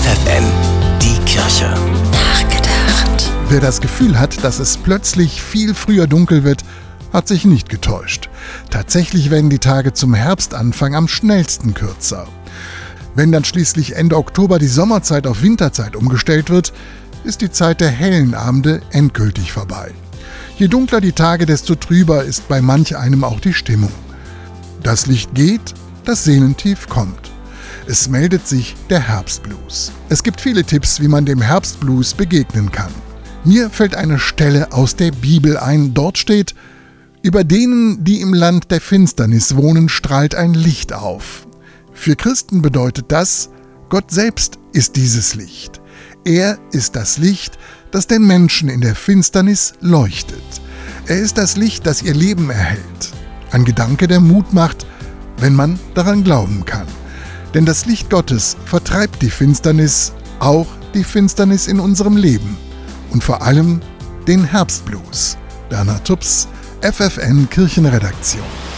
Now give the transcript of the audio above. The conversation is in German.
FFN, die Kirche. Nachgedacht. Wer das Gefühl hat, dass es plötzlich viel früher dunkel wird, hat sich nicht getäuscht. Tatsächlich werden die Tage zum Herbstanfang am schnellsten kürzer. Wenn dann schließlich Ende Oktober die Sommerzeit auf Winterzeit umgestellt wird, ist die Zeit der hellen Abende endgültig vorbei. Je dunkler die Tage, desto trüber ist bei manch einem auch die Stimmung. Das Licht geht, das Sehnentief kommt. Es meldet sich der Herbstblues. Es gibt viele Tipps, wie man dem Herbstblues begegnen kann. Mir fällt eine Stelle aus der Bibel ein. Dort steht, über denen, die im Land der Finsternis wohnen, strahlt ein Licht auf. Für Christen bedeutet das, Gott selbst ist dieses Licht. Er ist das Licht, das den Menschen in der Finsternis leuchtet. Er ist das Licht, das ihr Leben erhält. Ein Gedanke, der Mut macht, wenn man daran glauben kann. Denn das Licht Gottes vertreibt die Finsternis, auch die Finsternis in unserem Leben und vor allem den Herbstblues. Bernhard Tups, FFN Kirchenredaktion.